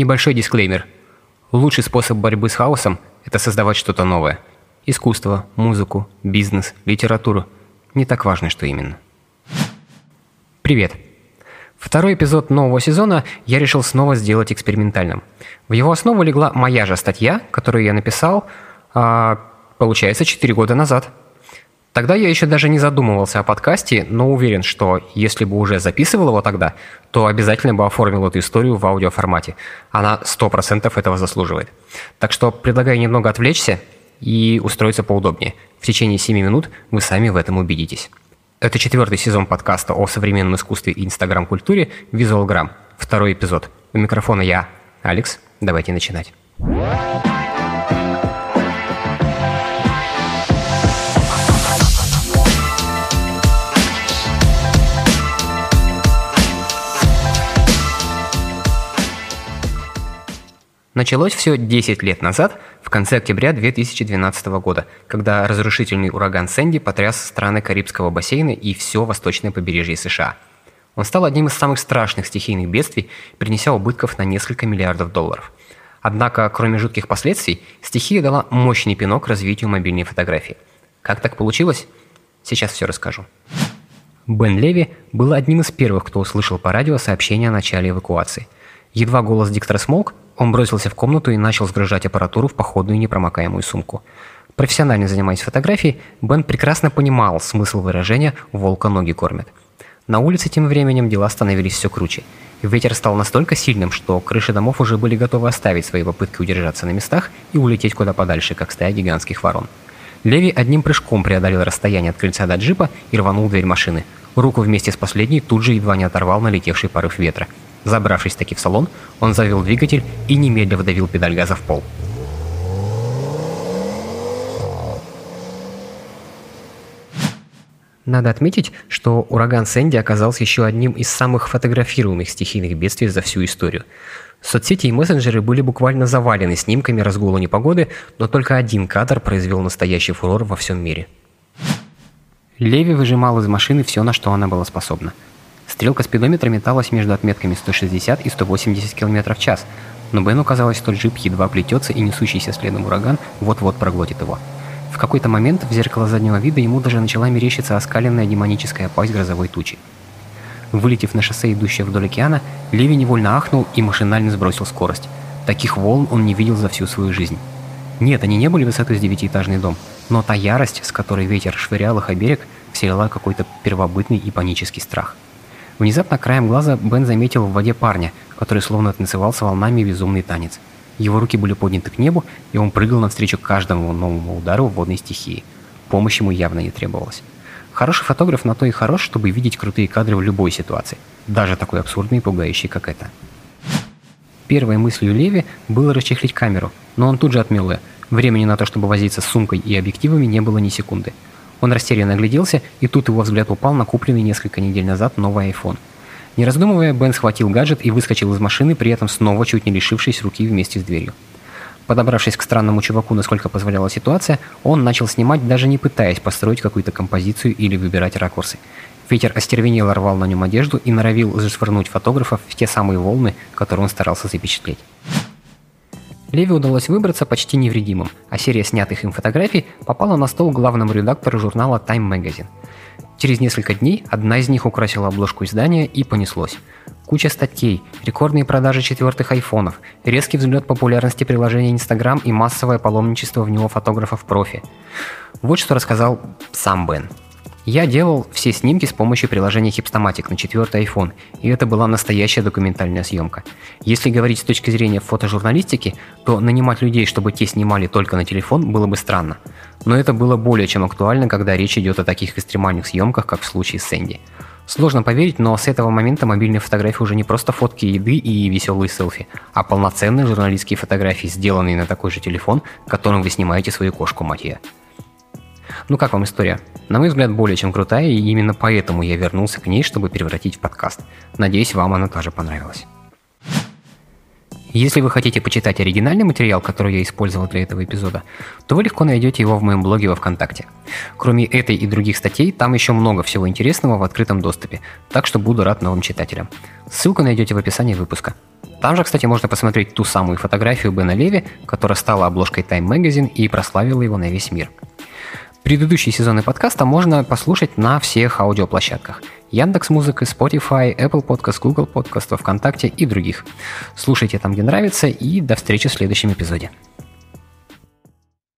Небольшой дисклеймер. Лучший способ борьбы с хаосом – это создавать что-то новое. Искусство, музыку, бизнес, литературу. Не так важно, что именно. Привет. Второй эпизод нового сезона я решил снова сделать экспериментальным. В его основу легла моя же статья, которую я написал, а, получается, 4 года назад – Тогда я еще даже не задумывался о подкасте, но уверен, что если бы уже записывал его тогда, то обязательно бы оформил эту историю в аудиоформате. Она 100% этого заслуживает. Так что предлагаю немного отвлечься и устроиться поудобнее. В течение 7 минут вы сами в этом убедитесь. Это четвертый сезон подкаста о современном искусстве и инстаграм-культуре «Визуалграмм». Второй эпизод. У микрофона я, Алекс. Давайте начинать. Началось все 10 лет назад, в конце октября 2012 года, когда разрушительный ураган Сэнди потряс страны Карибского бассейна и все восточное побережье США. Он стал одним из самых страшных стихийных бедствий, принеся убытков на несколько миллиардов долларов. Однако, кроме жутких последствий, стихия дала мощный пинок развитию мобильной фотографии. Как так получилось? Сейчас все расскажу. Бен Леви был одним из первых, кто услышал по радио сообщение о начале эвакуации. Едва голос диктора смолк, он бросился в комнату и начал сгружать аппаратуру в походную непромокаемую сумку. Профессионально занимаясь фотографией, Бен прекрасно понимал смысл выражения «волка ноги кормят». На улице тем временем дела становились все круче. Ветер стал настолько сильным, что крыши домов уже были готовы оставить свои попытки удержаться на местах и улететь куда подальше, как стая гигантских ворон. Леви одним прыжком преодолел расстояние от крыльца до джипа и рванул дверь машины. Руку вместе с последней тут же едва не оторвал налетевший порыв ветра. Забравшись таки в салон, он завел двигатель и немедленно вдавил педаль газа в пол. Надо отметить, что ураган Сэнди оказался еще одним из самых фотографируемых стихийных бедствий за всю историю. Соцсети и мессенджеры были буквально завалены снимками разгула непогоды, но только один кадр произвел настоящий фурор во всем мире. Леви выжимал из машины все, на что она была способна – Стрелка спидометра металась между отметками 160 и 180 км в час, но Бену казалось, что джип едва плетется и несущийся следом ураган вот-вот проглотит его. В какой-то момент в зеркало заднего вида ему даже начала мерещиться оскаленная демоническая пасть грозовой тучи. Вылетев на шоссе, идущее вдоль океана, Леви невольно ахнул и машинально сбросил скорость. Таких волн он не видел за всю свою жизнь. Нет, они не были высотой с девятиэтажный дом, но та ярость, с которой ветер швырял их о берег, вселила какой-то первобытный и панический страх. Внезапно краем глаза Бен заметил в воде парня, который словно танцевал с волнами безумный танец. Его руки были подняты к небу, и он прыгал навстречу каждому новому удару водной стихии. Помощь ему явно не требовалась. Хороший фотограф на то и хорош, чтобы видеть крутые кадры в любой ситуации, даже такой абсурдной и пугающей, как это. Первой мыслью Леви было расчехлить камеру, но он тут же отмел ее. Времени на то, чтобы возиться с сумкой и объективами, не было ни секунды. Он растерянно огляделся, и тут его взгляд упал на купленный несколько недель назад новый iPhone. Не раздумывая, Бен схватил гаджет и выскочил из машины, при этом снова чуть не лишившись руки вместе с дверью. Подобравшись к странному чуваку, насколько позволяла ситуация, он начал снимать, даже не пытаясь построить какую-то композицию или выбирать ракурсы. Ветер остервенело рвал на нем одежду и норовил зашвырнуть фотографов в те самые волны, которые он старался запечатлеть. Леви удалось выбраться почти невредимым, а серия снятых им фотографий попала на стол главному редактору журнала Time Magazine. Через несколько дней одна из них украсила обложку издания и понеслось. Куча статей, рекордные продажи четвертых айфонов, резкий взлет популярности приложения Instagram и массовое паломничество в него фотографов-профи. Вот что рассказал сам Бен. Я делал все снимки с помощью приложения Hipstamatic на четвертый iPhone, и это была настоящая документальная съемка. Если говорить с точки зрения фотожурналистики, то нанимать людей, чтобы те снимали только на телефон, было бы странно. Но это было более чем актуально, когда речь идет о таких экстремальных съемках, как в случае с Сэнди. Сложно поверить, но с этого момента мобильные фотографии уже не просто фотки еды и веселые селфи, а полноценные журналистские фотографии, сделанные на такой же телефон, которым вы снимаете свою кошку, мать ее. Ну как вам история? На мой взгляд, более чем крутая, и именно поэтому я вернулся к ней, чтобы превратить в подкаст. Надеюсь, вам она тоже понравилась. Если вы хотите почитать оригинальный материал, который я использовал для этого эпизода, то вы легко найдете его в моем блоге во ВКонтакте. Кроме этой и других статей, там еще много всего интересного в открытом доступе, так что буду рад новым читателям. Ссылку найдете в описании выпуска. Там же, кстати, можно посмотреть ту самую фотографию Бена Леви, которая стала обложкой Time Magazine и прославила его на весь мир. Предыдущие сезоны подкаста можно послушать на всех аудиоплощадках. Яндекс Музыка, Spotify, Apple Podcast, Google Podcast, ВКонтакте и других. Слушайте там, где нравится, и до встречи в следующем эпизоде.